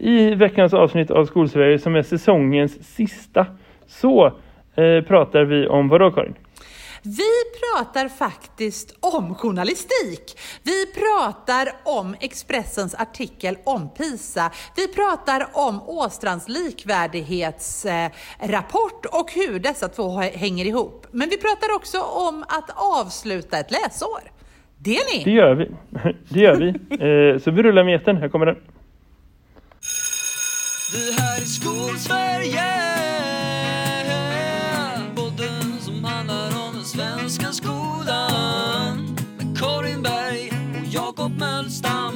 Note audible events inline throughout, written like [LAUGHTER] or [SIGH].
I veckans avsnitt av Skolsverige som är säsongens sista så eh, pratar vi om vad då Karin? Vi pratar faktiskt om journalistik. Vi pratar om Expressens artikel om PISA. Vi pratar om Åstrands likvärdighetsrapport och hur dessa två hänger ihop. Men vi pratar också om att avsluta ett läsår. Det ni? Det gör vi. [LAUGHS] Det gör vi. [LAUGHS] Eh, så vi rullar med jätten. Här kommer den. Vi här i Skolsverige Podden som handlar om den svenska skolan Med Karin Berg och Jakob Mölstam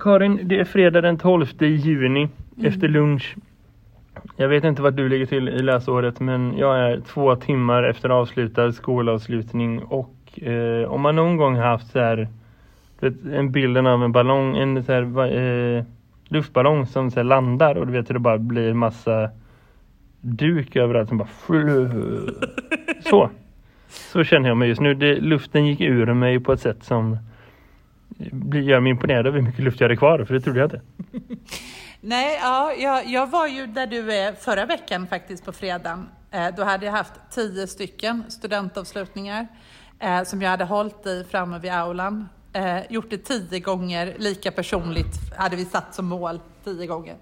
Karin, det är fredag den 12 juni mm. efter lunch. Jag vet inte vart du ligger till i läsåret men jag är två timmar efter avslutad skolavslutning och eh, om man någon gång haft så här en bilden av en ballong, en så här, eh, luftballong som så här, landar och du vet hur det bara blir massa duk överallt som bara [LAUGHS] så. Så känner jag mig just nu. Det, luften gick ur mig på ett sätt som gör mig imponerad över hur mycket luft jag hade kvar, för det trodde jag inte. [LAUGHS] Nej, ja, jag, jag var ju där du är förra veckan faktiskt på fredagen. Eh, då hade jag haft tio stycken studentavslutningar eh, som jag hade hållit i framme vid aulan. Eh, gjort det tio gånger, lika personligt hade vi satt som mål tio gånger.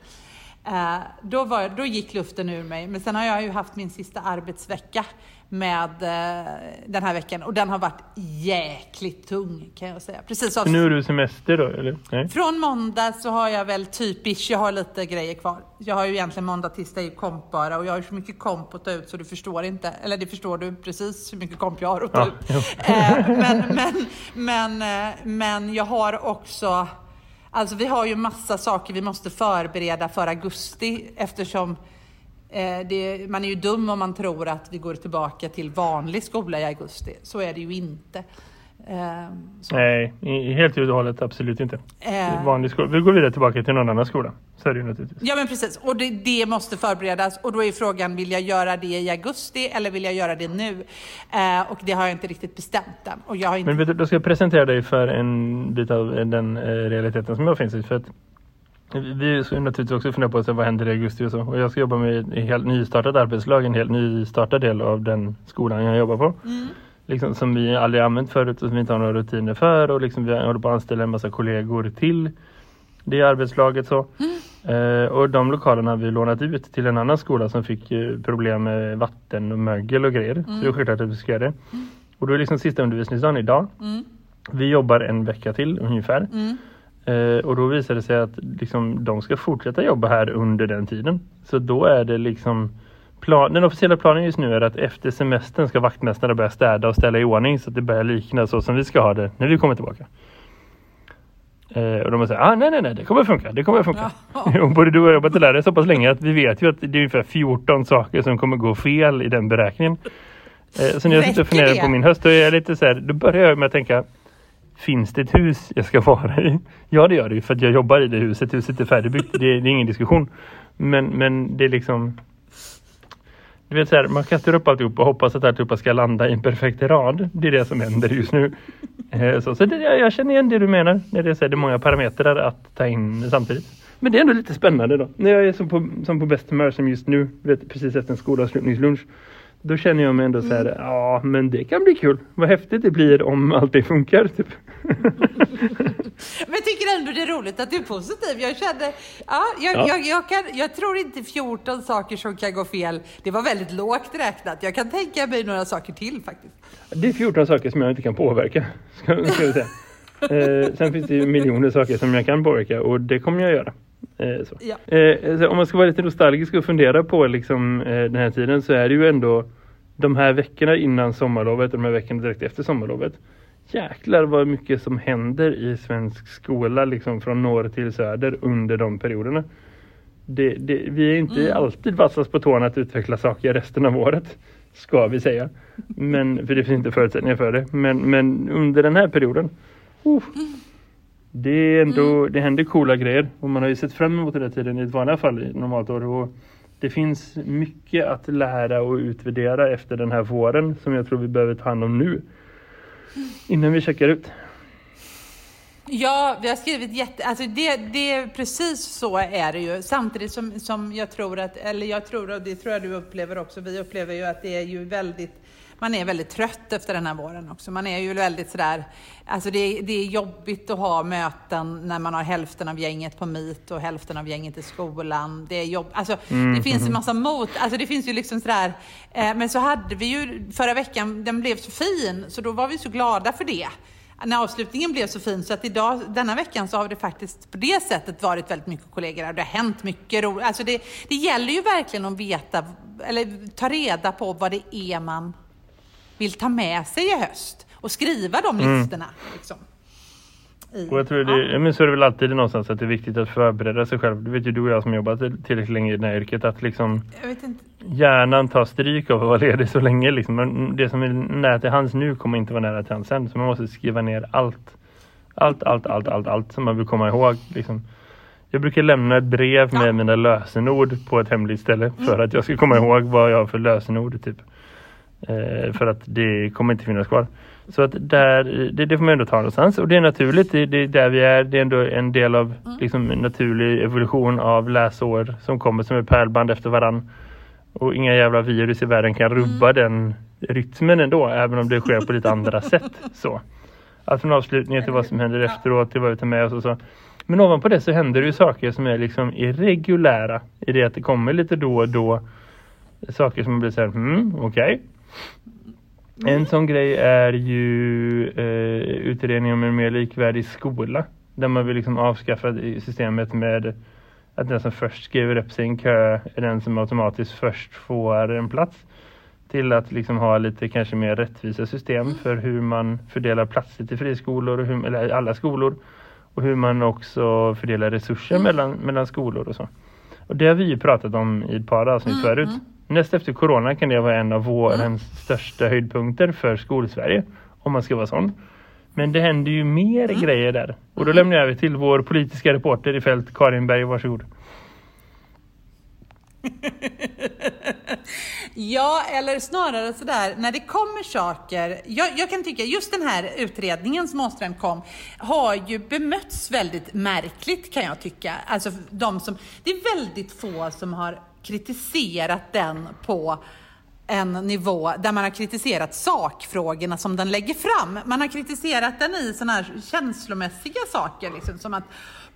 Eh, då, var, då gick luften ur mig, men sen har jag ju haft min sista arbetsvecka med eh, den här veckan och den har varit jäkligt tung kan jag säga. Precis som... Nu är du semester då eller? Nej. Från måndag så har jag väl typiskt, jag har lite grejer kvar. Jag har ju egentligen måndag, tisdag i komp bara och jag har så mycket komp att ta ut så du förstår inte, eller det förstår du precis hur mycket komp jag har att ta ja, ut. Eh, men, men, men, eh, men jag har också Alltså vi har ju massa saker vi måste förbereda för augusti eftersom det, man är ju dum om man tror att vi går tillbaka till vanlig skola i augusti. Så är det ju inte. Eh, så. Nej, helt och hållet absolut inte. Eh. Vanlig skola. Vi går vidare tillbaka till någon annan skola. Så är det ju naturligtvis. Ja men precis. Och det, det, måste förberedas. Och då är frågan, vill jag göra det i augusti eller vill jag göra det nu? Eh, och det har jag inte riktigt bestämt än. Och jag har inte... Men vet du, då ska jag presentera dig för en bit av den eh, realiteten som jag finns i. För att vi ska naturligtvis också fundera på vad händer i augusti och så. Och jag ska jobba med en helt nystartad arbetslag, en helt nystartad del av den skolan jag jobbar på. Mm. Liksom, som vi aldrig använt förut och som vi inte har några rutiner för. Och liksom, vi håller på att anställa en massa kollegor till det arbetslaget. Så. Mm. Eh, och de lokalerna har vi lånat ut till en annan skola som fick eh, problem med vatten och mögel och grejer. Mm. Så det är självklart att vi ska göra det. Mm. Och då är liksom sista undervisningsdagen idag. Mm. Vi jobbar en vecka till ungefär. Mm. Eh, och då visar det sig att liksom, de ska fortsätta jobba här under den tiden. Så då är det liksom plan, den officiella planen just nu är att efter semestern ska vaktmästarna börja städa och ställa i ordning så att det börjar likna så som vi ska ha det när vi kommer tillbaka. Eh, och de säger, ah, nej nej nej det kommer funka, det kommer funka. Ja. [LAUGHS] och både du och jag har jobbat lärare så pass länge att vi vet ju att det är ungefär 14 saker som kommer gå fel i den beräkningen. Eh, så när jag sitter och funderar på min höst då är jag lite så här, då börjar jag med att tänka Finns det ett hus jag ska vara i? Ja det gör det ju för att jag jobbar i det huset. Huset är färdigbyggt. Det, det är ingen diskussion. Men, men det är liksom... Du vet så här, man kastar upp alltihop och hoppas att alltihopa ska landa i en perfekt rad. Det är det som händer just nu. Eh, så, så det, jag känner igen det du menar. När det är, så här, det är många parametrar att ta in samtidigt. Men det är ändå lite spännande då. När jag är som på, som på bäst humör som just nu. Vet, precis efter en skolavslutningslunch. Då känner jag mig ändå så här, mm. ja men det kan bli kul. Vad häftigt det blir om allt det funkar. Typ. [LAUGHS] men jag tycker ändå det är roligt att du är positiv. Jag kände, ja, jag, ja. Jag, jag, kan, jag tror inte 14 saker som kan gå fel. Det var väldigt lågt räknat. Jag kan tänka mig några saker till faktiskt. Det är 14 saker som jag inte kan påverka. Ska, ska jag säga. [LAUGHS] eh, sen finns det ju miljoner saker som jag kan påverka och det kommer jag göra. Eh, ja. eh, om man ska vara lite nostalgisk och fundera på liksom, eh, den här tiden så är det ju ändå de här veckorna innan sommarlovet och de här veckorna direkt efter sommarlovet. Jäklar vad mycket som händer i svensk skola liksom från norr till söder under de perioderna. Det, det, vi är inte mm. alltid vassast på tårna att utveckla saker resten av året. Ska vi säga. Men, för det finns inte förutsättningar för det. Men, men under den här perioden. Uh, det, är ändå, mm. det händer coola grejer. Och man har ju sett fram emot den här tiden i ett vanligt fall i normalt år. Och det finns mycket att lära och utvärdera efter den här våren som jag tror vi behöver ta hand om nu. innan vi checkar ut. Ja, vi har skrivit jätte... Alltså det, det, precis så är det ju. Samtidigt som, som jag tror att, eller jag tror, och det tror jag du upplever också, vi upplever ju att det är ju väldigt man är väldigt trött efter den här våren också. Man är ju väldigt sådär, alltså det, det är jobbigt att ha möten när man har hälften av gänget på Meet och hälften av gänget i skolan. Det är jobb, alltså mm, det finns en mm. massa mot, alltså det finns ju liksom sådär, eh, men så hade vi ju förra veckan, den blev så fin, så då var vi så glada för det när avslutningen blev så fin så att idag, denna veckan så har det faktiskt på det sättet varit väldigt mycket kollegor här. Det har hänt mycket roligt. Alltså det, det gäller ju verkligen att veta, eller ta reda på vad det är man vill ta med sig i höst och skriva de mm. listorna. Liksom. I, och jag tror det, ja. men så är det väl alltid någonstans att det är viktigt att förbereda sig själv. Det vet ju du och jag som jobbat tillräckligt länge i det här yrket att liksom hjärnan tar stryk av att vara ledig så länge. Liksom. Men det som är nära till hands nu kommer inte vara nära till hands sen. Så man måste skriva ner allt. Allt, allt, allt, allt, allt som man vill komma ihåg. Liksom. Jag brukar lämna ett brev med ja. mina lösenord på ett hemligt ställe för mm. att jag ska komma ihåg vad jag har för lösenord. Typ. Eh, för att det kommer inte finnas kvar. Så att där, det, det får man ändå ta någonstans och det är naturligt, det, det är där vi är. Det är ändå en del av mm. liksom, naturlig evolution av läsår som kommer som ett pärlband efter varann. Och inga jävla virus i världen kan rubba mm. den rytmen ändå, även om det sker på lite andra [LAUGHS] sätt. Så. Allt från avslutningen till vad som händer efteråt, till vad vi tar med oss och så. Men ovanpå det så händer det ju saker som är liksom irregulära i det att det kommer lite då och då saker som blir så här, hmm, okej. Okay. En sån grej är ju eh, utredningen om en mer likvärdig skola. Där man vill liksom avskaffa systemet med att den som först skriver upp en kö är den som automatiskt först får en plats. Till att liksom ha lite kanske mer rättvisa system för hur man fördelar platser till friskolor, och hur, eller alla skolor. Och hur man också fördelar resurser mm. mellan, mellan skolor och så. Och det har vi ju pratat om i ett par avsnitt mm, förut. Näst efter corona kan det vara en av vårens mm. största höjdpunkter för skolsverige. Om man ska vara sån. Men det händer ju mer mm. grejer där. Och då lämnar jag över till vår politiska reporter i fält, Karin Berg. Varsågod. [LAUGHS] ja, eller snarare sådär, när det kommer saker. Jag, jag, kan tycka just den här utredningen som Åström kom har ju bemötts väldigt märkligt kan jag tycka. Alltså de som, det är väldigt få som har kritiserat den på en nivå där man har kritiserat sakfrågorna som den lägger fram. Man har kritiserat den i sådana här känslomässiga saker, liksom, som att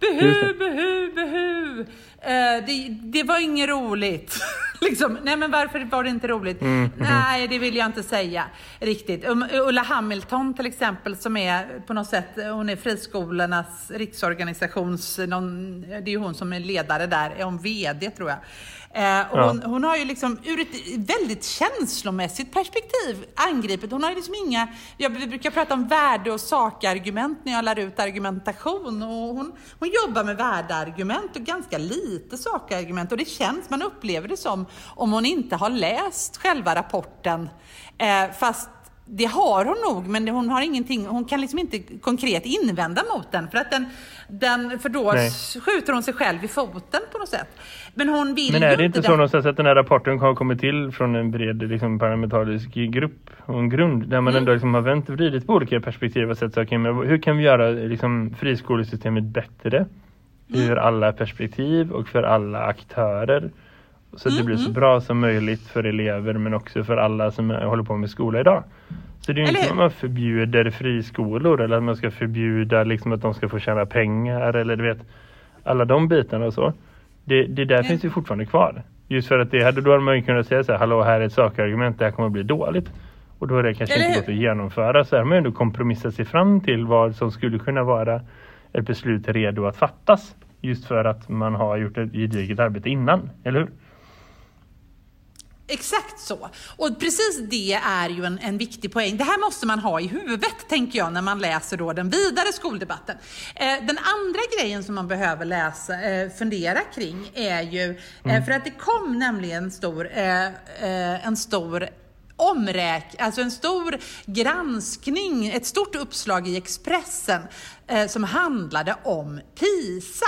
Behu, behu, behu. Eh, det, det, var inget roligt. [LAUGHS] liksom. Nej, men varför var det inte roligt? Mm. Nej, det vill jag inte säga riktigt. Um, Ulla Hamilton till exempel, som är på något sätt, hon är friskolornas riksorganisations, någon, det är ju hon som är ledare där, är hon VD tror jag. Eh, och hon, hon, har ju liksom ur ett väldigt känslomässigt perspektiv angripit. Hon har ju liksom inga, jag brukar prata om värde och sakargument när jag lär ut argumentation. Och hon, hon jobbar med värdeargument och ganska lite sakargument. Och det känns, man upplever det som om hon inte har läst själva rapporten. Eh, fast det har hon nog, men hon har ingenting, hon kan liksom inte konkret invända mot den för att den, den för då Nej. skjuter hon sig själv i foten på något sätt. Men hon vill Men är det inte så någonstans att den här rapporten har kommit till från en bred liksom, parlamentarisk grupp och en grund där man mm. ändå liksom har vänt och vridit på olika perspektiv och sett saker. Men hur kan vi göra liksom, friskolesystemet bättre? Mm. Ur alla perspektiv och för alla aktörer. Så att det blir så mm. bra som möjligt för elever men också för alla som håller på med skola idag. Så det är inte som att man förbjuder friskolor eller att man ska förbjuda liksom att de ska få tjäna pengar eller du vet alla de bitarna och så. Det, det där mm. finns ju fortfarande kvar. Just för att det hade, då hade man ju kunnat säga så här, hallå här är ett sakargument, det här kommer att bli dåligt. Och då är det kanske eller inte gått att genomföra. Så här har man ändå kompromissat sig fram till vad som skulle kunna vara ett beslut redo att fattas. Just för att man har gjort ett gediget arbete innan, eller hur? Exakt så. Och precis det är ju en, en viktig poäng. Det här måste man ha i huvudet, tänker jag, när man läser då den vidare skoldebatten. Eh, den andra grejen som man behöver läsa, eh, fundera kring är ju, eh, mm. för att det kom nämligen en stor, eh, eh, en stor omräk, alltså en stor granskning, ett stort uppslag i Expressen eh, som handlade om PISA.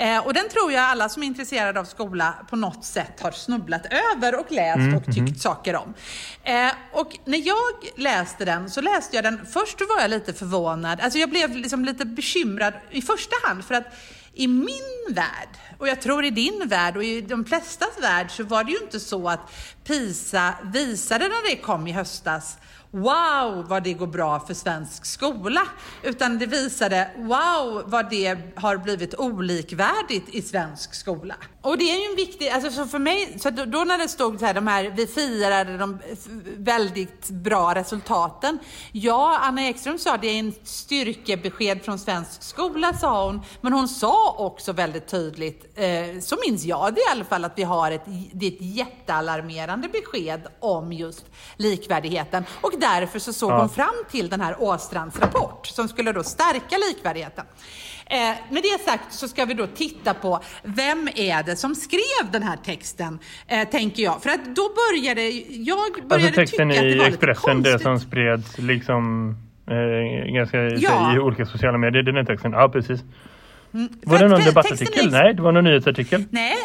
Eh, och den tror jag alla som är intresserade av skola på något sätt har snubblat över och läst Mm, och tyckt saker om. Eh, och när jag läste den så läste jag den, först var jag lite förvånad, alltså jag blev liksom lite bekymrad i första hand för att i min värld, och jag tror i din värld och i de flestas värld så var det ju inte så att PISA visade när det kom i höstas Wow vad det går bra för svensk skola. Utan det visade wow vad det har blivit olikvärdigt i svensk skola. Och det är ju en viktig, alltså så för mig, så då, när det stod så här, de här, vi firade de väldigt bra resultaten. Ja, Anna Ekström sa det är en styrkebesked från svensk skola sa hon. Men hon sa också väldigt tydligt, eh, så minns jag det i alla fall, att vi har ett, det är ett jättealarmerande besked om just likvärdigheten. Och därför så såg Ja. hon fram till den här Åstrands rapport som skulle då stärka likvärdigheten. Eh, med det sagt så ska vi då titta på vem är det som skrev den här texten, eh, tänker jag. För att då började jag började Alltså texten tycka att det i var lite Expressen, det konstigt. som spreds liksom eh, ganska Ja. i olika sociala medier, den här texten. Ja, precis. För Var det någon debattartikel? är- Nej, det var någon nyhetsartikel. Nej,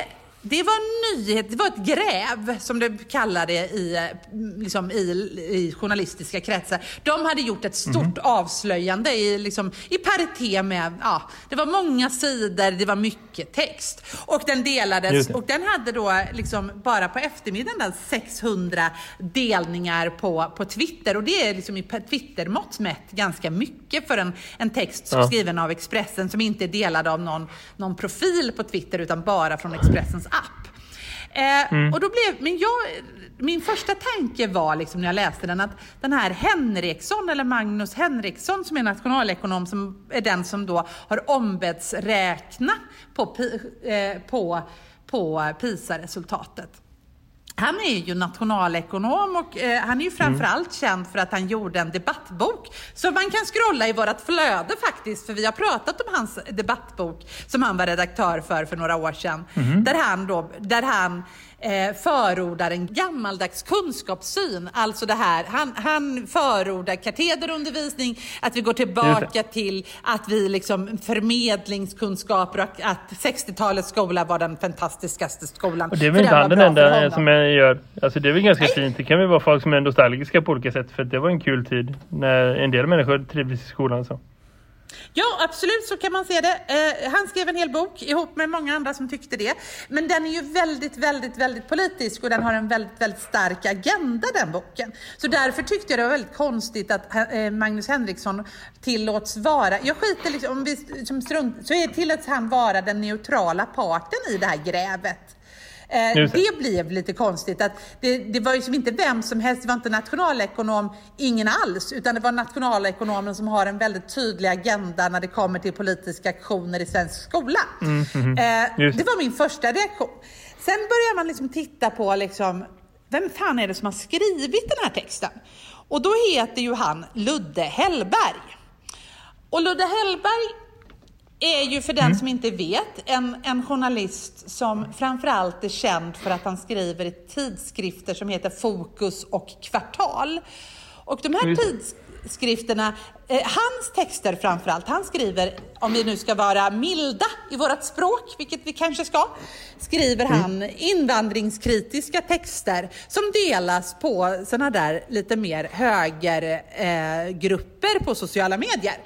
det var en nyhet, det var ett gräv som det kallade i, eh, liksom i, i journalistiska kretsar. De hade gjort ett stort Mhm. avslöjande i, liksom, i paritet med, ja, det var många sidor, det var mycket text. Och den delades det. och den hade då liksom bara på eftermiddagen där 600 delningar på, på Twitter. Och det är liksom i Twitter-mått mätt ganska mycket för en, en text Ja. skriven av Expressen som inte är delad av någon, någon profil på Twitter utan bara från Expressens app. Eh, Mm. och då blev, men jag, min första tanke var liksom när jag läste den att den här Henriksson, eller Magnus Henriksson som är nationalekonom, som är den som då har ombetts räkna på, eh, på, på PISA-resultatet. Han är ju nationalekonom och eh, han är ju framförallt känd för att han gjorde en debattbok som man kan scrolla i vårt flöde faktiskt, för vi har pratat om hans debattbok som han var redaktör för för några år sedan. Där han, då, där han eh, förordar en gammaldags kunskapssyn. Alltså det här, han, han förordar katederundervisning, att vi går tillbaka till att vi liksom förmedlingskunskaper och att 60-talets skola var den fantastiskaste skolan. Och det är väl inte han den enda som gör. Alltså det är väl ganska fint. Det kan väl vara folk som är nostalgiska på olika sätt. För det var en kul tid. När en del människor trivdes i skolan. Så. Ja, absolut så kan man se det. Eh, han skrev en hel bok ihop med många andra som tyckte det. Men den är ju väldigt, väldigt, väldigt politisk och den har en väldigt, väldigt stark agenda den boken. Så därför tyckte jag det var väldigt konstigt att eh, Magnus Henriksson tillåts vara, jag skiter liksom, om vi som strunt, så är, tillåts han vara den neutrala parten i det här grävet. Eh, det. blev lite konstigt. Att det, det var ju som inte vem som helst, det var inte nationalekonom, ingen alls, utan det var nationalekonomen som har en väldigt tydlig agenda när det kommer till politiska aktioner i svensk skola. Eh, Just det var min första reaktion. Sen börjar man liksom titta på liksom, vem fan är det som har skrivit den här texten? Och då heter ju han Ludde Hellberg. Och Ludde Hellberg är ju för den som inte vet en, en journalist som framförallt är känd för att han skriver i tidskrifter som heter Fokus och Kvartal. Och de här tidskrifterna, eh, hans texter framförallt, han skriver, om vi nu ska vara milda i vårt språk, vilket vi kanske ska, skriver han invandringskritiska texter som delas på sådana där lite mer högergrupper eh, på sociala medier.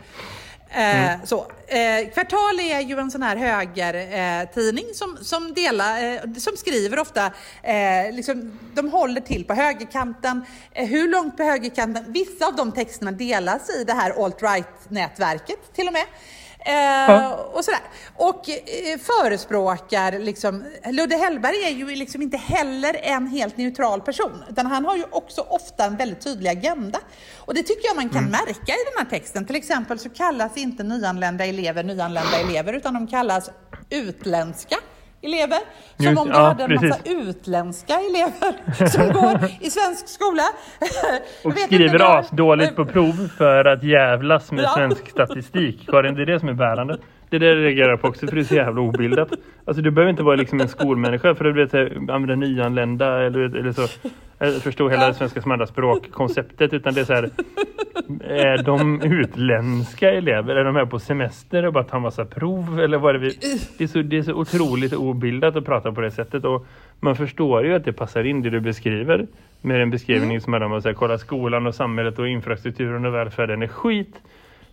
Eh, så. Eh, Kvartal är ju en sån här högertidning eh, som, som, delar, eh, som skriver ofta, eh, liksom, de håller till på högerkanten. Hur långt på högerkanten? Vissa av de texterna delas i det här alt-right-nätverket till och med. Eh, och sådär. Och eh, förespråkar, liksom, Ludde Hellberg är ju liksom inte heller en helt neutral person, utan han har ju också ofta en väldigt tydlig agenda. Och det tycker jag man kan märka i den här texten. Till exempel så kallas inte nyanlända elever nyanlända elever, utan de kallas utländska elever. Som Just- om vi ja, hade en massa precis. utländska elever [LAUGHS] som går i svensk skola. [LAUGHS] Och skriver asdåligt på prov för att jävlas med Ja. svensk statistik. Karin, det är det som är bärande. Det där reagerar jag på också för det är så jävla obildat. Alltså du behöver inte vara liksom en skolmänniska för att du vet, använda nyanlända eller, eller så. Förstå hela det svenska som andra språkkonceptet utan det är så här. Är de utländska elever? Är de här på semester och bara tar massa prov? Eller vad är det, vi, det, är så, det är så otroligt obildat att prata på det sättet och man förstår ju att det passar in det du beskriver med en beskrivning mm. som är att säga, kolla skolan och samhället och infrastrukturen och välfärden är skit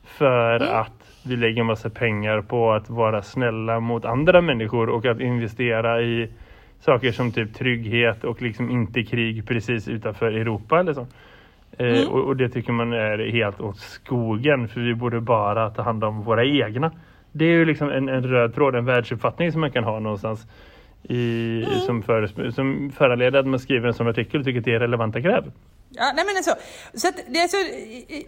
för mm. att vi lägger massa pengar på att vara snälla mot andra människor och att investera i saker som typ trygghet och liksom inte krig precis utanför Europa eller så. Eh, mm. och, och, det tycker man är helt åt skogen för vi borde bara ta hand om våra egna. Det är ju liksom en, en röd tråd, en världsuppfattning som man kan ha någonstans i, mm. som, för, som föranleder att man skriver en sån artikel och tycker att det är relevanta gräv. Ja, nej men alltså, så, att det så,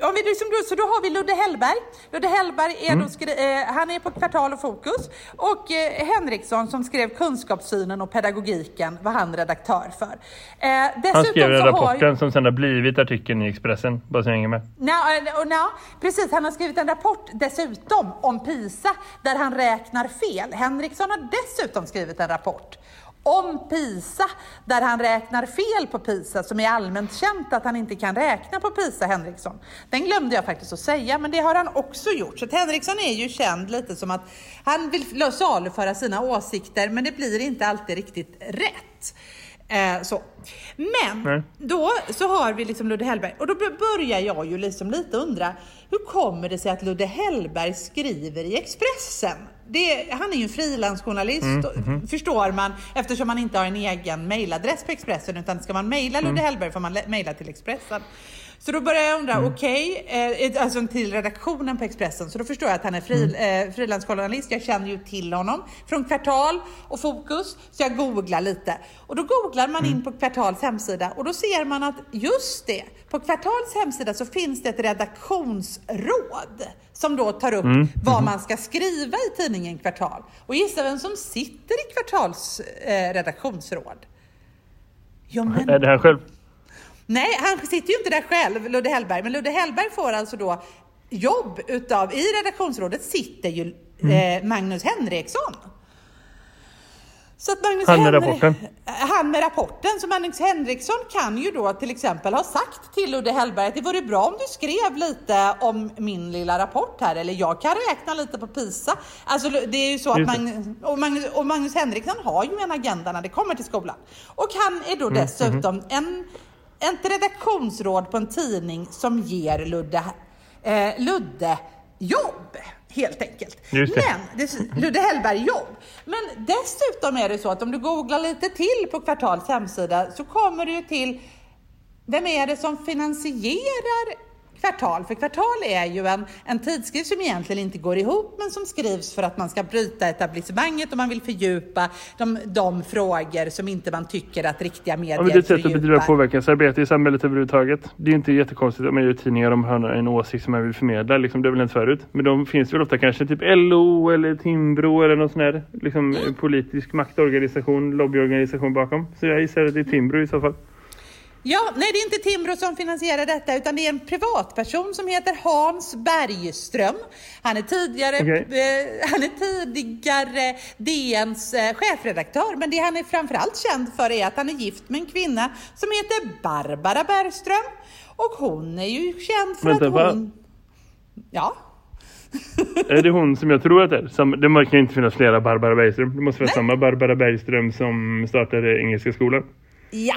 om vi liksom, så då har vi Ludde Hellberg. Ludde Hellberg är, mm. skri, eh, han är på Kvartal och Fokus. Och eh, Henriksson som skrev Kunskapssynen och pedagogiken var han redaktör för. Eh, han skrev rapporten ju, som sedan har blivit artikeln i Expressen, bara så jag hänger med. No, no, no, precis, han har skrivit en rapport dessutom om PISA där han räknar fel. Henriksson har dessutom skrivit en rapport om PISA, där han räknar fel på PISA, som är allmänt känt att han inte kan räkna på PISA, Henriksson. Den glömde jag faktiskt att säga, men det har han också gjort. Så Henriksson är ju känd lite som att han vill saluföra sina åsikter, men det blir inte alltid riktigt rätt. Eh, så. Men Nej. då så har vi liksom Ludde Hellberg och då börjar jag ju liksom lite undra hur kommer det sig att Ludde Hellberg skriver i Expressen? Det, han är ju en frilansjournalist, mm, mm. förstår man, eftersom man inte har en egen mejladress på Expressen, utan ska man mejla Ludde mm. Hellberg får man mejla till Expressen. Så då börjar jag undra, mm. okej, okay, eh, alltså till redaktionen på Expressen, så då förstår jag att han är fri, mm. eh, frilansjournalist. Jag känner ju till honom från Kvartal och Fokus, så jag googlar lite. Och då googlar man in mm. på Kvartals hemsida och då ser man att just det, på Kvartals hemsida så finns det ett redaktionsråd som då tar upp mm. vad man ska skriva i tidningen Kvartal. Och gissa vem som sitter i Kvartals eh, redaktionsråd? Jo, men... Är det han själv? Nej, han sitter ju inte där själv, Ludde Hellberg, men Ludde Hellberg får alltså då jobb utav, i redaktionsrådet sitter ju mm. eh, Magnus Henriksson. Så att Magnus han med Henry, rapporten? Han med rapporten. Så Magnus Henriksson kan ju då till exempel ha sagt till Ludde Hellberg att det vore bra om du skrev lite om min lilla rapport här, eller jag kan räkna lite på PISA. Alltså det är ju så att Magnus och, Magnus, och Magnus Henriksson har ju en agenda när det kommer till skolan. Och han är då mm, dessutom mm. en ett redaktionsråd på en tidning som ger Ludde, eh, Ludde jobb helt enkelt. Men, det, Ludde Hellberg jobb. Men dessutom är det så att om du googlar lite till på Kvartals hemsida så kommer du till vem är det som finansierar Kvartal. För Kvartal är ju en, en tidskrift som egentligen inte går ihop men som skrivs för att man ska bryta etablissemanget och man vill fördjupa de, de frågor som inte man tycker att riktiga medier. Ja, det är ett sätt att bedriva påverkansarbete i samhället överhuvudtaget. Det är inte jättekonstigt om man gör tidningar om har en åsikt som man vill förmedla. Liksom, det har väl inte förut. Men de finns väl ofta kanske typ LO eller Timbro eller någon sån här liksom, politisk maktorganisation, lobbyorganisation bakom. Så jag gissar att det är Timbro i så fall. Ja, nej det är inte Timbro som finansierar detta utan det är en privatperson som heter Hans Bergström. Han är tidigare, okay. eh, han är tidigare DNs eh, chefredaktör men det han är framförallt känd för är att han är gift med en kvinna som heter Barbara Bergström. Och hon är ju känd för Vänta, att hon... Va? Ja. [LAUGHS] är det hon som jag tror att det är? Det kan ju inte finnas flera Barbara Bergström. Det måste vara Nej. samma Barbara Bergström som startade Engelska skolan. Ja,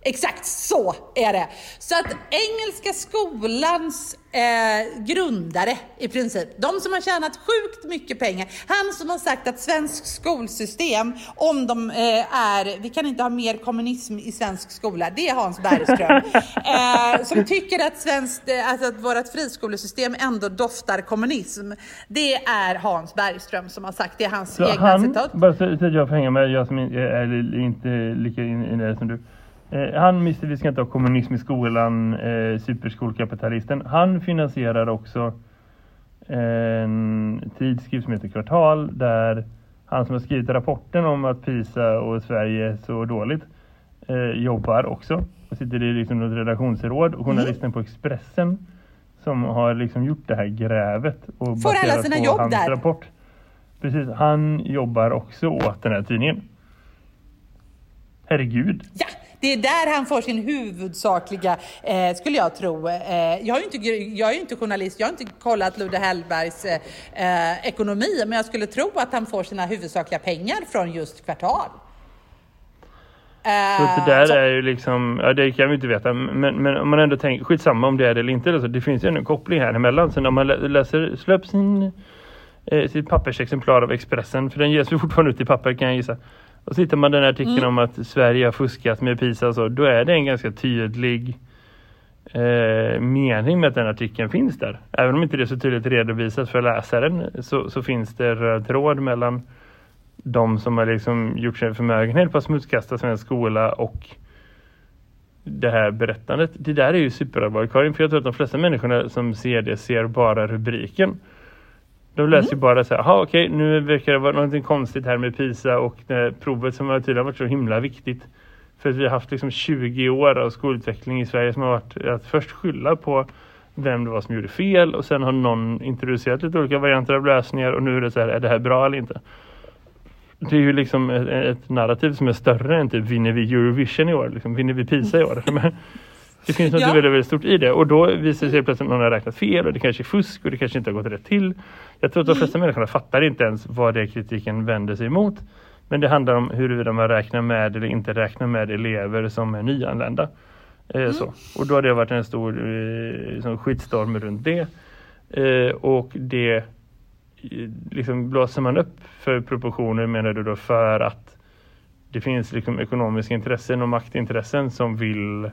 Exakt så är det. Så att Engelska skolans eh, grundare i princip, de som har tjänat sjukt mycket pengar, han som har sagt att svensk skolsystem, om de eh, är, vi kan inte ha mer kommunism i svensk skola, det är Hans Bergström. [LAUGHS] eh, som tycker att, svenskt, eh, alltså att vårt friskolesystem ändå doftar kommunism. Det är Hans Bergström som har sagt, det är hans så egna han, citat. Bara så att jag får hänga med, jag som är inte lika inne som du. Eh, han Mr. Vi ska inte ha kommunism i skolan, eh, superskolkapitalisten. Han finansierar också en tidskrift som heter Kvartal där han som har skrivit rapporten om att PISA och Sverige är så dåligt eh, jobbar också. Och sitter i liksom något redaktionsråd och journalisten mm. på Expressen som har liksom gjort det här grävet och Får alla sina jobb hans där? rapport. Precis, han jobbar också åt den här tidningen. Herregud. Ja, det är där han får sin huvudsakliga, eh, skulle jag tro. Eh, jag, är ju inte, jag är inte journalist, jag har inte kollat Ludde Hellbergs eh, ekonomi, men jag skulle tro att han får sina huvudsakliga pengar från just Kvartal. Så det där så... är ju liksom, ja det kan vi inte veta, men, men om man ändå tänker, skitsamma om det är det eller inte, alltså, det finns ju en koppling här emellan. Sen om man läser, släpp upp sin, eh, sitt pappersexemplar av Expressen, för den ges ju fortfarande ut i papper kan jag gissa. Och så hittar man den här artikeln mm. om att Sverige har fuskat med PISA så, då är det en ganska tydlig eh, mening med att den artikeln finns där. Även om inte det är så tydligt redovisat för läsaren så, så finns det röd tråd mellan de som har liksom gjort sig förmögenhet på att smutskasta svensk skola och det här berättandet. Det där är ju superallvarligt Karin, för jag tror att de flesta människorna som ser det ser bara rubriken. De läser mm. ju bara så här, jaha okej, nu verkar det vara någonting konstigt här med PISA och provet som har tydligen varit så himla viktigt. För att vi har haft liksom 20 år av skolutveckling i Sverige som har varit att först skylla på vem det var som gjorde fel och sen har någon introducerat lite olika varianter av lösningar och nu är det så här, är det här bra eller inte? Det är ju liksom ett, ett narrativ som är större än typ vinner vi Eurovision i år, liksom, vinner vi PISA i år. [LAUGHS] Det finns något ja. väldigt, väldigt stort i det och då visar det sig plötsligt att någon har räknat fel och det kanske är fusk och det kanske inte har gått rätt till. Jag tror att de mm. flesta mm. människorna fattar inte ens vad det kritiken vänder sig emot. Men det handlar om huruvida man räknar med eller inte räknar med elever som är nyanlända. Eh, mm. så. Och då har det varit en stor eh, skitstorm runt det. Eh, och det eh, liksom blåser man upp för proportioner menar du då för att det finns liksom ekonomiska intressen och maktintressen som vill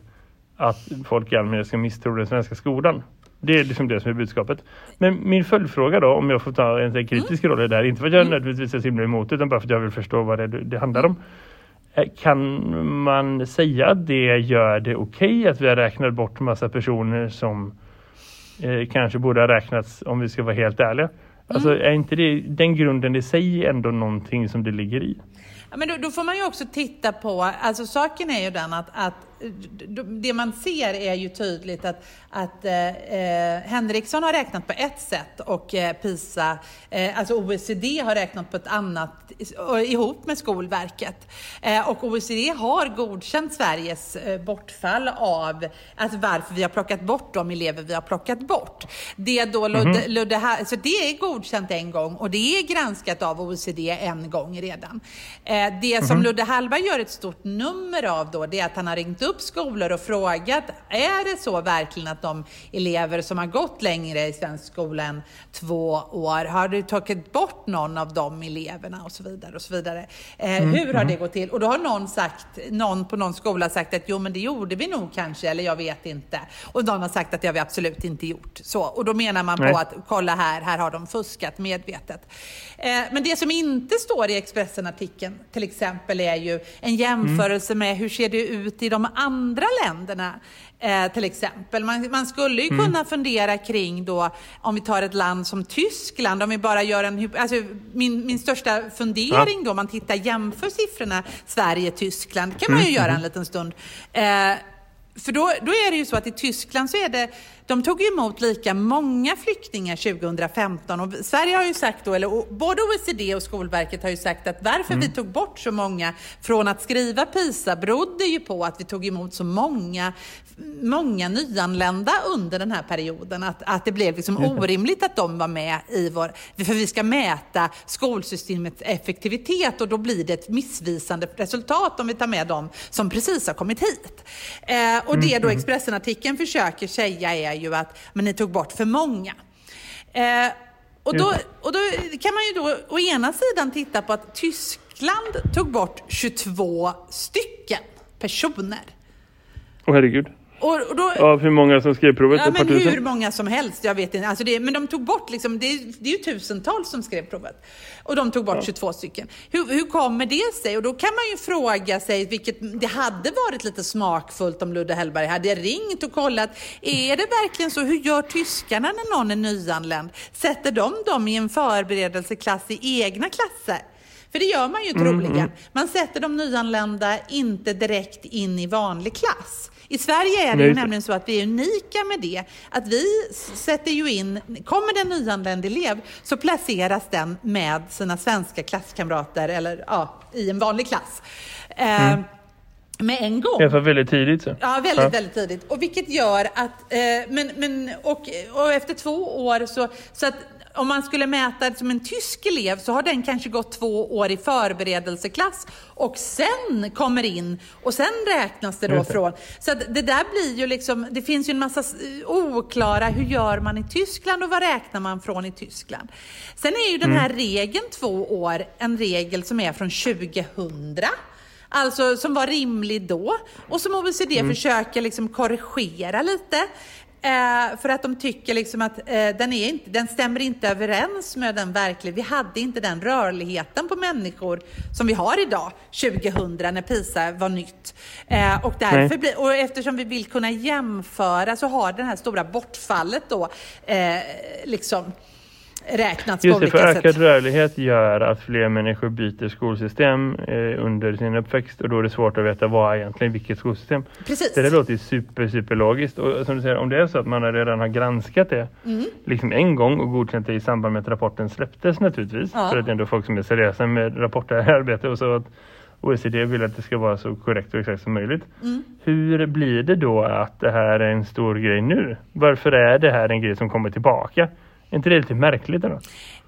att folk i allmänhet ska misstro den svenska skolan. Det är liksom det som är budskapet. Men min följdfråga då, om jag får ta en kritisk mm. roll i det här, inte för att jag mm. nödvändigtvis är så himla emot utan bara för att jag vill förstå vad det, det handlar om. Eh, kan man säga att det gör det okej okay att vi har räknat bort massa personer som eh, kanske borde ha räknats om vi ska vara helt ärliga? Alltså mm. är inte det, den grunden i sig ändå någonting som det ligger i? Ja, men då, då, får man ju också titta på, alltså saken är ju den att, att det man ser är ju tydligt att, att eh, eh, Henriksson har räknat på ett sätt och eh, PISA, eh, alltså OECD har räknat på ett annat ihop med Skolverket. Eh, och OECD har godkänt Sveriges eh, bortfall av alltså varför vi har plockat bort de elever vi har plockat bort. Det då mm -hmm. Ludde, så det är godkänt en gång och det är granskat av OECD en gång redan. det som mm -hmm. Ludde Hallberg gör ett stort nummer av då, det är att han har ringt upp skolor och frågat, är det så verkligen att de elever som har gått längre i svensk skola än två år, har du tagit bort någon av de eleverna och så vidare och så vidare. Eh, mm. Hur har det mm. gått till? Och då har någon sagt, någon på någon skola sagt att jo men det gjorde vi nog kanske, eller jag vet inte. Och någon har sagt att det har vi absolut inte gjort. Så, och då menar man Nej. på att kolla här, här har de fuskat medvetet. Eh, men det som inte står i Expressen-artikeln till exempel är ju en jämförelse mm. med hur ser det ut i de andra länderna eh, till exempel. Man, man skulle ju mm. kunna fundera kring då, om vi tar ett land som Tyskland, om vi bara gör en, alltså min, min största fundering då, om man tittar, jämför siffrorna Sverige-Tyskland, kan man ju mm. göra en liten stund. Eh, för då, då är det ju så att i Tyskland så är det de tog emot lika många flyktingar 2015 och Sverige har ju sagt då, eller både OECD och Skolverket har ju sagt att varför mm. vi tog bort så många från att skriva PISA berodde ju på att vi tog emot så många, många nyanlända under den här perioden. Att, att det blev liksom orimligt att de var med i vår, för vi ska mäta skolsystemets effektivitet och då blir det ett missvisande resultat om vi tar med dem som precis har kommit hit. Eh, och det då mm. Expressen-artikeln försöker säga är ju att men ni tog bort för många. Eh, och, då, och då kan man ju då å ena sidan titta på att Tyskland tog bort 22 stycken personer. Åh oh, herregud. Och, och då, Av hur många som skrev provet? Ja, men hur många som helst. Jag vet inte. Alltså det, men de tog bort, liksom, det, det är ju tusentals som skrev provet. Och de tog bort ja. 22 stycken. Hur, hur kommer det sig? Och då kan man ju fråga sig, vilket det hade varit lite smakfullt om Ludde Hellberg hade ringt och kollat. Är det verkligen så? Hur gör tyskarna när någon är nyanländ? Sätter de dem i en förberedelseklass i egna klasser? För det gör man ju troligen. Mm. Man sätter de nyanlända inte direkt in i vanlig klass. I Sverige är det ju nämligen så att vi är unika med det. Att vi sätter ju in, kommer det en nyanländ elev så placeras den med sina svenska klasskamrater eller ja, i en vanlig klass. Eh, mm. med en gång. Fall väldigt tidigt. Så. Ja, väldigt, ja. väldigt tidigt. Och vilket gör att, eh, men, men, och, och efter två år så, så att om man skulle mäta som en tysk elev så har den kanske gått två år i förberedelseklass och sen kommer in och sen räknas det då från. Så det där blir ju liksom, det finns ju en massa oklara, hur gör man i Tyskland och vad räknar man från i Tyskland? Sen är ju den här mm. regeln två år en regel som är från 2000 alltså som var rimlig då och som OECD mm. försöker liksom korrigera lite. Eh, för att de tycker liksom att eh, den, är inte, den stämmer inte överens med den verkligheten. Vi hade inte den rörligheten på människor som vi har idag, 2000 när PISA var nytt. Eh, och, därför blir, och eftersom vi vill kunna jämföra så har det här stora bortfallet då eh, liksom räknats Just på olika sätt. Ökad rörlighet gör att fler människor byter skolsystem eh, under sin uppväxt och då är det svårt att veta vad egentligen vilket skolsystem. Precis. Det där låter super, super logiskt och som du säger, om det är så att man redan har granskat det mm. liksom en gång och godkänt det i samband med att rapporten släpptes naturligtvis. Ja. För att det är ändå folk som är seriösa med rapportarbete och så att OECD vill att det ska vara så korrekt och exakt som möjligt. Mm. Hur blir det då att det här är en stor grej nu? Varför är det här en grej som kommer tillbaka? Är inte det lite märkligt? Ändå?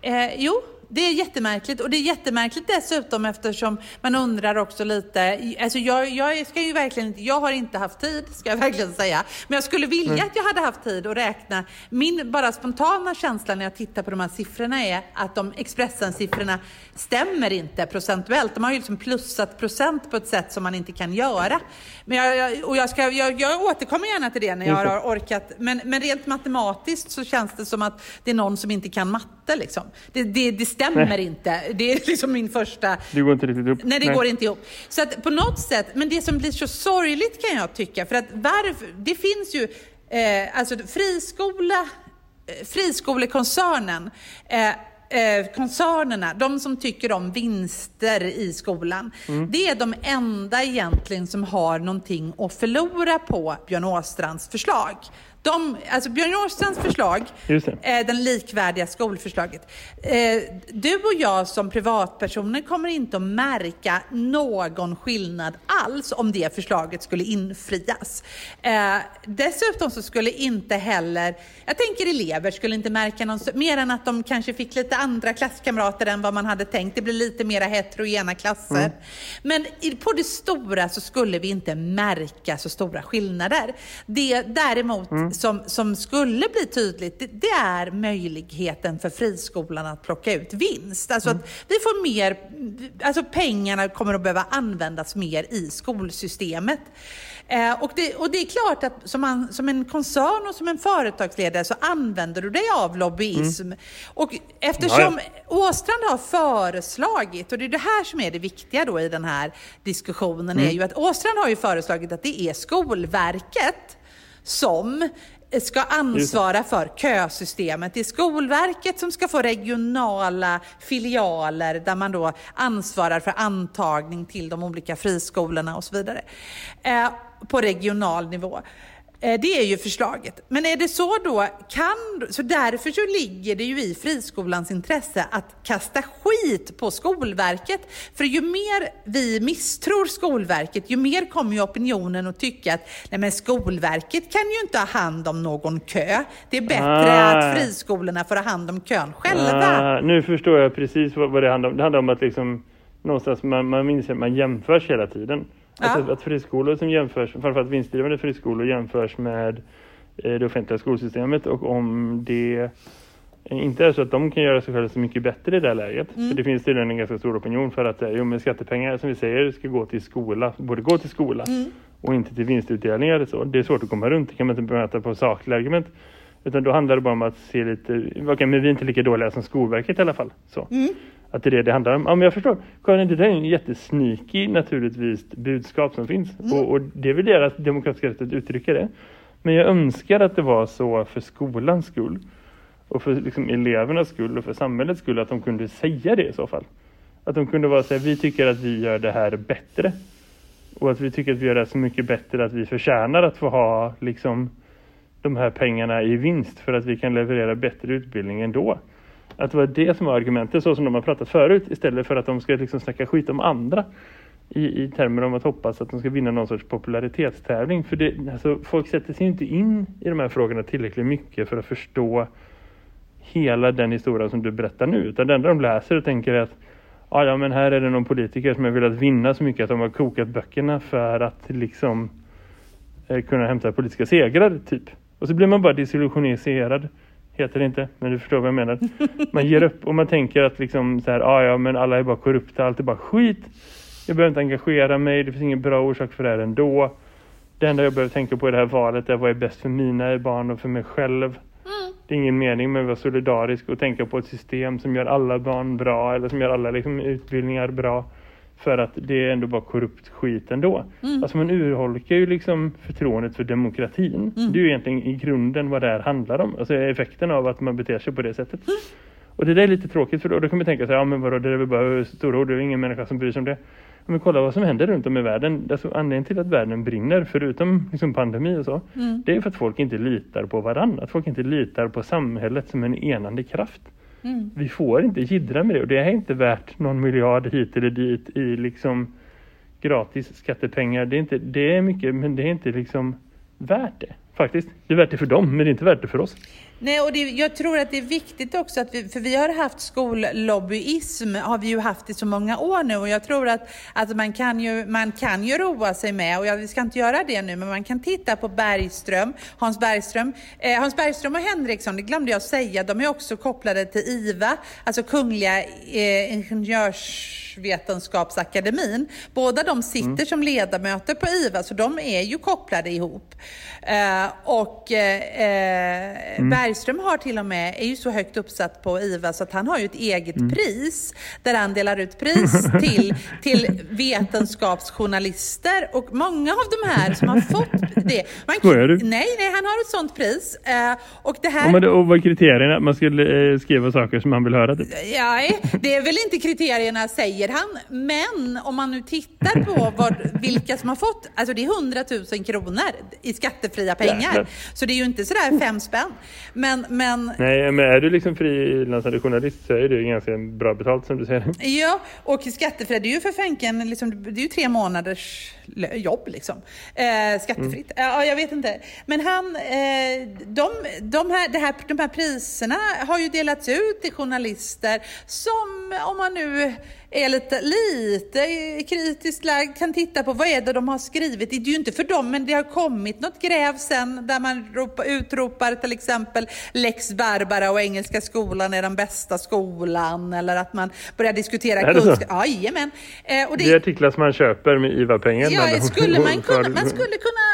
Eh, jo, det är jättemärkligt och det är jättemärkligt dessutom eftersom man undrar också lite, alltså jag, jag ska ju verkligen jag har inte haft tid ska jag verkligen säga, men jag skulle vilja mm. att jag hade haft tid att räkna. Min bara spontana känsla när jag tittar på de här siffrorna är att de Expressen-siffrorna stämmer inte procentuellt. De har ju liksom plussat procent på ett sätt som man inte kan göra. Men jag, och jag, ska, jag, jag återkommer gärna till det när jag har orkat, men, men rent matematiskt så känns det som att det är någon som inte kan matte liksom. Det, det, det stämmer Nej. inte. Det är liksom min första... Det går inte riktigt ihop. Nej, det Nej. går inte ihop. Så att på något sätt, men det som blir så sorgligt kan jag tycka, för att varför, det finns ju, eh, alltså friskola, eh, friskolekoncernen, eh, eh, koncernerna, de som tycker om vinster i skolan, mm. det är de enda egentligen som har någonting att förlora på Björn Åstrands förslag. De, alltså Björn Åstrands förslag, eh, den likvärdiga skolförslaget. Eh, du och jag som privatpersoner kommer inte att märka någon skillnad alls om det förslaget skulle infrias. Eh, dessutom så skulle inte heller, jag tänker elever skulle inte märka någon, mer än att de kanske fick lite andra klasskamrater än vad man hade tänkt. Det blir lite mera heterogena klasser. Mm. Men på det stora så skulle vi inte märka så stora skillnader. Det däremot mm som, som skulle bli tydligt, det, det, är möjligheten för friskolan att plocka ut vinst. Alltså mm. att vi får mer, alltså pengarna kommer att behöva användas mer i skolsystemet. Eh, och, det, och det är klart att som, man, som en koncern och som en företagsledare så använder du dig av lobbyism. Mm. Och eftersom Åstrand har föreslagit, och det är det här som är det viktiga då i den här diskussionen, mm. är ju att Åstrand har ju föreslagit att det är Skolverket som ska ansvara för kösystemet. Det är Skolverket som ska få regionala filialer där man då ansvarar för antagning till de olika friskolorna och så vidare. Eh, på regional nivå. Eh, det är ju förslaget. Men är det så då, kan, så därför så ligger det ju i friskolans intresse att kasta skit på Skolverket. För ju mer vi misstror Skolverket, ju mer kommer ju opinionen att tycka att nej men Skolverket kan ju inte ha hand om någon kö. Det är bättre ah. att friskolorna får ha hand om kön själva. Ah, nu förstår jag precis vad, vad det handlar om. Det handlar om att liksom någonstans man, man minns att man jämförs hela tiden. Alltså ja. att friskolor som jämförs, framförallt vinstdrivande friskolor jämförs med eh, det offentliga skolsystemet och om det inte är så att de kan göra sig själva så mycket bättre i det här läget. Mm. För det finns tydligen en ganska stor opinion för att eh, jo, men skattepengar som vi säger ska gå till skola, borde gå till skola mm. och inte till vinstutdelningar. Så. Det är svårt att komma runt, det kan man inte bemöta på sakliga argument. Utan då handlar det bara om att se lite, okej men vi är inte lika dåliga som Skolverket i alla fall. Så. Mm att det är det det handlar om. Ja, men jag förstår. Karin, det där är en jättesneaky naturligtvis budskap som finns. Mm. Och, och, det är väl deras demokratiska rätt att uttrycka det. Men jag önskar att det var så för skolans skull. Och för liksom, elevernas skull och för samhällets skull att de kunde säga det i så fall. Att de kunde vara här, vi tycker att vi gör det här bättre. Och att vi tycker att vi gör det så mycket bättre att vi förtjänar att få ha liksom de här pengarna i vinst för att vi kan leverera bättre utbildning ändå. Att det var det som var argumentet så som de har pratat förut istället för att de ska liksom snacka skit om andra i, i termer om att hoppas att de ska vinna någon sorts popularitetstävling. För det, alltså, folk sätter sig inte in i de här frågorna tillräckligt mycket för att förstå hela den historia som du berättar nu. Utan det enda de läser och tänker är att ah, ja, men här är det någon politiker som har velat vinna så mycket att de har kokat böckerna för att liksom eh, kunna hämta politiska segrar typ. Och så blir man bara desillusionerad heter det inte, men du förstår vad jag menar. Man ger upp och man tänker att liksom så här, ah, ja men alla är bara korrupta, allt är bara skit. Jag behöver inte engagera mig, det finns ingen bra orsak för det här ändå. Det enda jag behöver tänka på i det här valet är vad är bäst för mina barn och för mig själv. Mm. Det är ingen mening med att vara solidarisk och tänka på ett system som gör alla barn bra eller som gör alla liksom, utbildningar bra. För att det är ändå bara korrupt skit ändå. Mm. Alltså man urholkar ju liksom förtroendet för demokratin. Mm. Det är ju egentligen i grunden vad det här handlar om. Alltså effekten av att man beter sig på det sättet. Mm. Och det där är lite tråkigt för då, då kan man tänka sig, ja men vadå, det är väl bara stora ord, det är ingen människa som bryr sig om det. Men kolla vad som händer runt om i världen. Alltså, anledningen till att världen brinner, förutom liksom pandemi och så, mm. det är för att folk inte litar på varandra. Att folk inte litar på samhället som en enande kraft. Mm. Vi får inte gidra med det och det är inte värt någon miljard hit eller dit i liksom gratis skattepengar. Det är, inte, det är mycket men det är inte liksom värt det faktiskt. Det är värt det för dem men det är inte värt det för oss. Nej, och det, jag tror att det är viktigt också att vi, för vi har haft skollobbyism, har vi ju haft i så många år nu och jag tror att, att man, kan ju, man kan ju roa sig med, och jag, vi ska inte göra det nu, men man kan titta på Bergström, Hans Bergström. Eh, Hans Bergström och Henriksson, det glömde jag säga, de är också kopplade till IVA, alltså Kungliga eh, Ingenjörsvetenskapsakademin. Båda de sitter mm. som ledamöter på IVA, så de är ju kopplade ihop. Eh, och eh, mm. Bergström har till och med, är ju så högt uppsatt på IVA så att han har ju ett eget mm. pris där han delar ut pris [LAUGHS] till, till vetenskapsjournalister och många av de här som har fått det. Man, Skojar du? Nej, nej, han har ett sånt pris. Eh, och det här... Ja, men det, och vad är kriterierna? Man skulle eh, skriva saker som man vill höra? Typ. Nej, det är väl inte kriterierna säger han. Men om man nu tittar på vad, vilka som har fått, alltså det är 100 000 kronor i skattefria pengar. Jäklar. Så det är ju inte sådär fem spänn. Men, men... Nej, men är du liksom frilansande journalist så är det ju ganska bra betalt som du säger. Ja, och skattefritt, det är ju för fänken, liksom, det är ju tre månaders jobb liksom. Eh, skattefritt. Mm. Ja, jag vet inte. Men han, eh, de, de, här, det här, de här priserna har ju delats ut till journalister som, om man nu är lite, lite kritiskt lagd kan titta på vad är det de har skrivit. Det är ju inte för dem, men det har kommit något gräv sen där man ropa, utropar till exempel Lex Barbara och Engelska skolan är den bästa skolan eller att man börjar diskutera kunskap. Jajamän. Eh, och det, det är artiklar som man köper med IVA-pengar. Ja, skulle man, kunna, man skulle kunna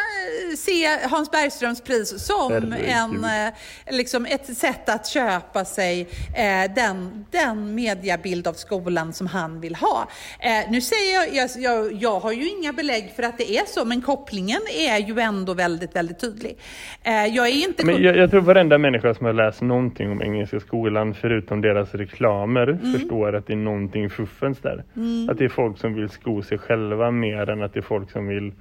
se Hans Bergströms pris som en, eh, liksom ett sätt att köpa sig eh, den, den mediebild av skolan som han vill ha. Eh, nu säger jag, jag, jag, jag har ju inga belägg för att det är så, men kopplingen är ju ändå väldigt, väldigt tydlig. Jag är inte... Men jag, jag tror varenda människa som har läst någonting om Engelska skolan, förutom deras reklamer, mm. förstår att det är någonting fuffens där. Mm. Att det är folk som vill sko sig själva mer än att det är folk som vill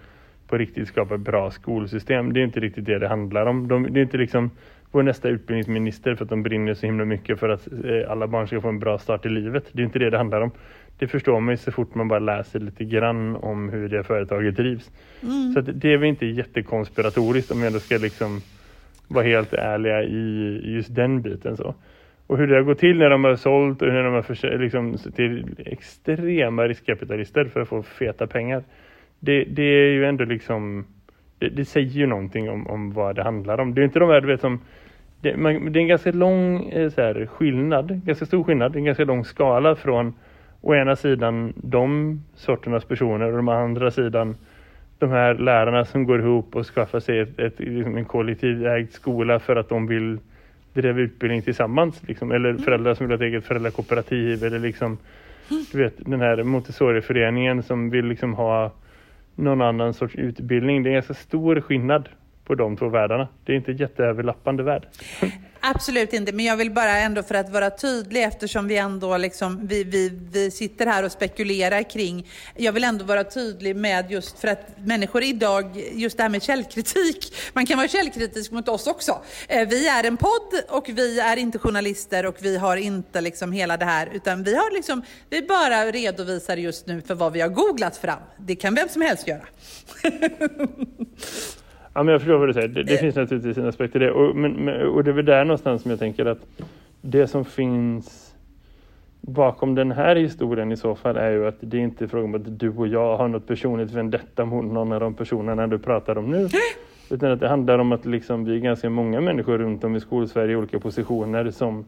på riktigt skapa ett bra skolsystem. Det är inte riktigt det det handlar om. De, det är inte liksom vår nästa utbildningsminister för att de brinner så himla mycket för att eh, alla barn ska få en bra start i livet. Det är inte det det handlar om. Det förstår man ju så fort man bara läser lite grann om hur det företaget drivs. Mm. Så det är väl inte jättekonspiratoriskt om vi ändå ska liksom vara helt ärliga i just den biten så. Och hur det har gått till när de har sålt och när de har liksom, till extrema riskkapitalister för att få feta pengar det, det är ju ändå liksom det, det, säger ju någonting om, om vad det handlar om. Det är inte de här, du vet som det, man, det är en ganska lång eh, så här, skillnad, ganska stor skillnad, en ganska lång skala från å ena sidan de sorternas personer och å andra sidan de här lärarna som går ihop och skaffar sig ett, ett, liksom en kollektivägd skola för att de vill driva utbildning tillsammans. Liksom, eller mm. föräldrar som vill ha ett eget föräldrakooperativ eller liksom, du vet, den här Montessori-föreningen som vill liksom ha någon annan sorts utbildning. Det är en ganska stor skillnad på de två världarna. Det är inte jätteöverlappande värld. Absolut inte, men jag vill bara ändå för att vara tydlig eftersom vi ändå liksom, vi, vi, vi sitter här och spekulerar kring, jag vill ändå vara tydlig med just för att människor idag, just det här med källkritik, [LAUGHS] man kan vara källkritisk mot oss också. Eh, vi är en podd och vi är inte journalister och vi har inte liksom hela det här, utan vi har liksom, vi bara redovisar just nu för vad vi har googlat fram. Det kan vem som helst göra. [LAUGHS] Ja, men jag förstår vad du säger. Det, det finns naturligtvis en aspekt i det. Och, men, och det är väl där någonstans som jag tänker att det som finns bakom den här historien i så fall är ju att det är inte fråga om att du och jag har något personligt vendetta mot någon av de personerna du pratar om nu. Utan att det handlar om att liksom vi är ganska många människor runt om i skolsverige i olika positioner som,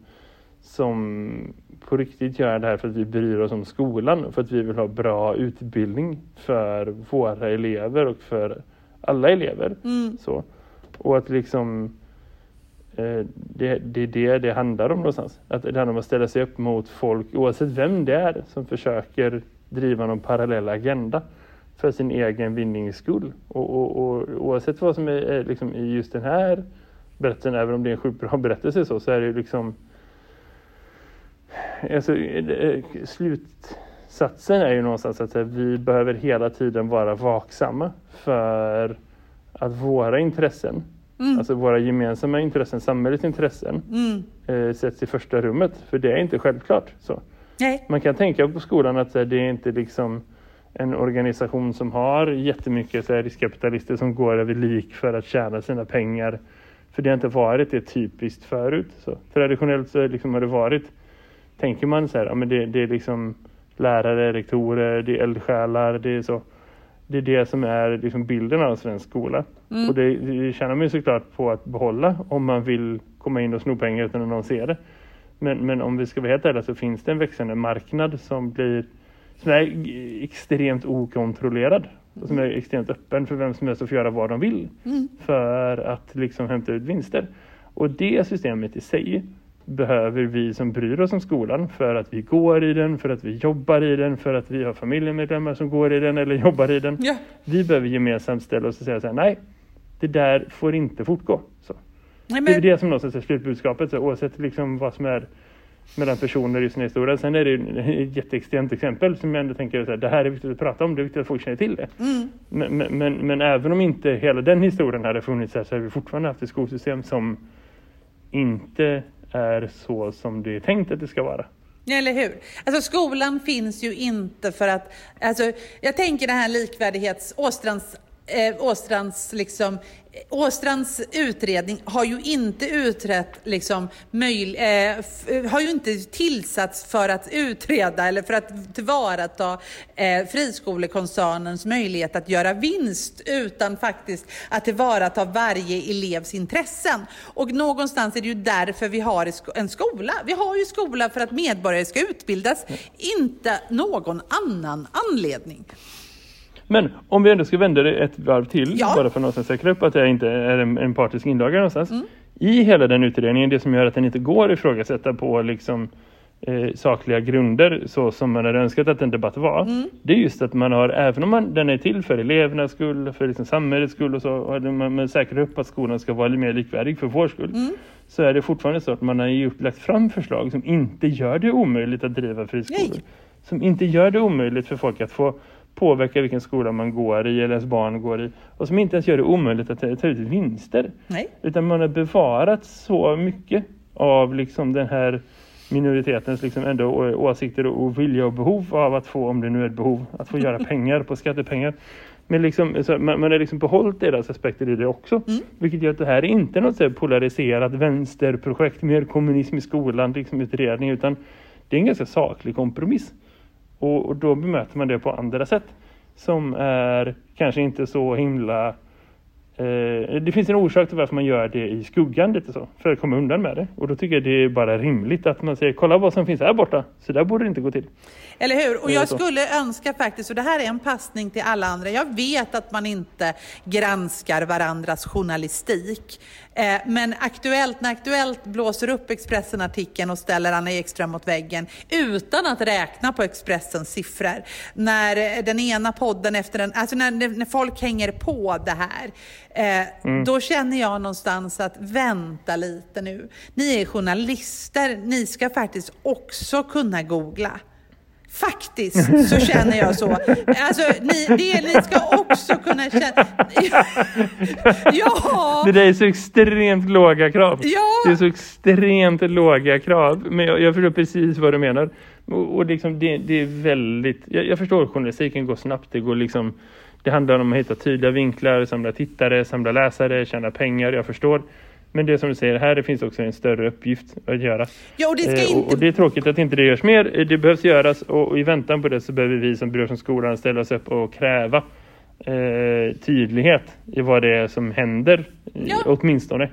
som på riktigt gör det här för att vi bryr oss om skolan. För att vi vill ha bra utbildning för våra elever och för alla elever. Mm. Så. Och att liksom eh, det, det är det det handlar om någonstans. Att det handlar om att ställa sig upp mot folk oavsett vem det är som försöker driva någon parallell agenda för sin egen vinnings skull. Och, och, och oavsett vad som är, är liksom i just den här berättelsen, även om det är en sjukt bra berättelse så, så är det liksom alltså, eh, slut Satsen är ju någonstans att vi behöver hela tiden vara vaksamma för att våra intressen, mm. alltså våra gemensamma intressen, samhällets intressen, mm. eh, sätts i första rummet. För det är inte självklart så. Nej. Man kan tänka på skolan att det är inte liksom en organisation som har jättemycket så här, riskkapitalister som går över lik för att tjäna sina pengar. För det har inte varit det typiskt förut. Så. Traditionellt så liksom har det varit, tänker man så här, ja, men det, det är liksom lärare, rektorer, det är eldsjälar, det är så. Det är det som är liksom bilden av svensk skola. Mm. Och det, det tjänar man såklart på att behålla om man vill komma in och sno pengar utan att någon ser det. Men, men om vi ska vara helt ärliga så finns det en växande marknad som blir som är extremt okontrollerad och som är extremt öppen för vem som helst att få göra vad de vill mm. för att liksom hämta ut vinster. Och det systemet i sig behöver vi som bryr oss om skolan för att vi går i den, för att vi jobbar i den, för att vi har familjemedlemmar som går i den eller [LAUGHS] jobbar i den. Ja. Vi behöver gemensamt ställa oss och säga så här, nej, det där får inte fortgå. Så. Nej, men... Det är det som någonstans är slutbudskapet, så oavsett liksom vad som är mellan personer i sin historia. Sen är det ett jätteextremt exempel som jag ändå tänker att det här är viktigt att prata om, det är viktigt att folk känner till det. Mm. Men, men, men, men, även om inte hela den historien hade funnits här så har vi fortfarande haft ett skolsystem som inte är så som det är tänkt att det ska vara. Eller hur? Alltså skolan finns ju inte för att, alltså jag tänker den här likvärdighets, Åstrands eh, Åstrands, liksom, eh, Åstrands utredning har ju inte utrett, liksom, möj, eh, eh, har ju inte tillsatts för att utreda eller för att tillvarata eh, friskolekoncernens möjlighet att göra vinst, utan faktiskt att tillvarata varje elevs intressen. Och någonstans är det ju därför vi har en skola. Vi har ju skola för att medborgare ska utbildas, inte någon annan anledning. Men om vi ändå ska vända det ett varv till, ja. bara för att säkra upp att det inte är en, en partisk inlaga någonstans. Mm. I hela den utredningen, det som gör att den inte går att ifrågasätta på liksom, eh, sakliga grunder så som man hade önskat att en debatt var. Mm. Det är just att man har, även om man, den är till för elevernas skull, för liksom samhällets skull och så, och man, man säkrar upp att skolan ska vara mer likvärdig för vår skull. Mm. Så är det fortfarande så att man har ju lagt fram förslag som inte gör det omöjligt att driva friskolor. Nej. Som inte gör det omöjligt för folk att få påverka vilken skola man går i eller ens barn går i och som inte ens gör det omöjligt att ta ut vinster. Nej. Utan man har bevarat så mycket av liksom den här minoritetens liksom ändå åsikter och vilja och behov av att få, om det nu är ett behov, att få göra [LAUGHS] pengar på skattepengar. Men liksom, man, man har liksom behållit deras aspekter i det också. Mm. Vilket gör att det här är inte något så polariserat vänsterprojekt, mer kommunism i skolan, liksom utredning, utan det är en ganska saklig kompromiss. Och, och, då bemöter man det på andra sätt som är kanske inte så himla... Eh, det finns en orsak till varför man gör det i skuggan lite så, för att komma undan med det. Och då tycker jag det är bara rimligt att man säger, kolla vad som finns här borta, så där borde det inte gå till. Eller hur? Och jag skulle önska faktiskt, och det här är en passning till alla andra, jag vet att man inte granskar varandras journalistik. Eh, men Aktuellt, när Aktuellt blåser upp Expressen-artikeln och ställer Anna Ekström mot väggen utan att räkna på Expressens siffror. När den ena podden efter den, alltså när, när folk hänger på det här Eh, mm. Då känner jag någonstans att vänta lite nu. Ni är journalister, ni ska faktiskt också kunna googla. Faktiskt så känner jag så. Alltså, ni, det, ni ska också kunna känna... [LAUGHS] ja! Det där är så extremt låga krav. Ja! Det är så extremt låga krav. Men jag, jag förstår precis vad du menar. Och, och liksom det, det, är väldigt... Jag, jag förstår journalistiken går snabbt. Det går liksom... Det handlar om att hitta tydliga vinklar, samla tittare, samla läsare, tjäna pengar. Jag förstår. Men det som du säger här, det finns också en större uppgift att göra. Ja, och, det ska eh, inte... och det är tråkigt att inte det görs mer. Eh, det behövs göras och, i väntan på det så behöver vi som bryr oss om skolan ställa oss upp och kräva eh, tydlighet i vad det är som händer, ja. åtminstone.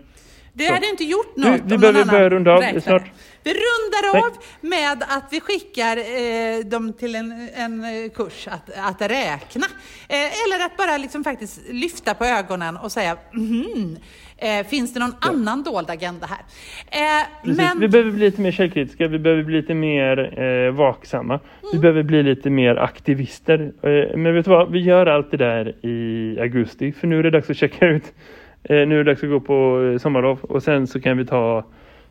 Det hade inte gjort något du, Vi behöver börja runda av snart. Vi rundar Nej. av med att vi skickar eh, dem till en, en kurs att, att räkna. Eh, eller att bara liksom faktiskt lyfta på ögonen och säga mm, Eh, finns det någon ja. annan dold agenda här? Eh, men... Vi behöver bli lite mer källkritiska, vi behöver bli lite mer eh, vaksamma. Mm. Vi behöver bli lite mer aktivister. Eh, men vet du vad, vi gör allt det där i augusti. För nu är det dags att checka ut. Eh, nu är det dags att gå på eh, sommarlov. Och sen så kan vi ta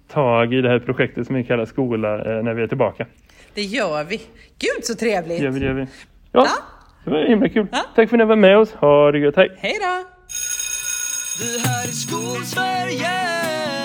tag i det här projektet som vi kallar skola när vi är tillbaka. Det gör vi. Gud så trevligt! Det gör vi, det gör vi. Ja, ja. det var himla kul. Ja. Tack för att ni var med oss. Ha det gött, hej! Hej då! Vi här i Skolsverige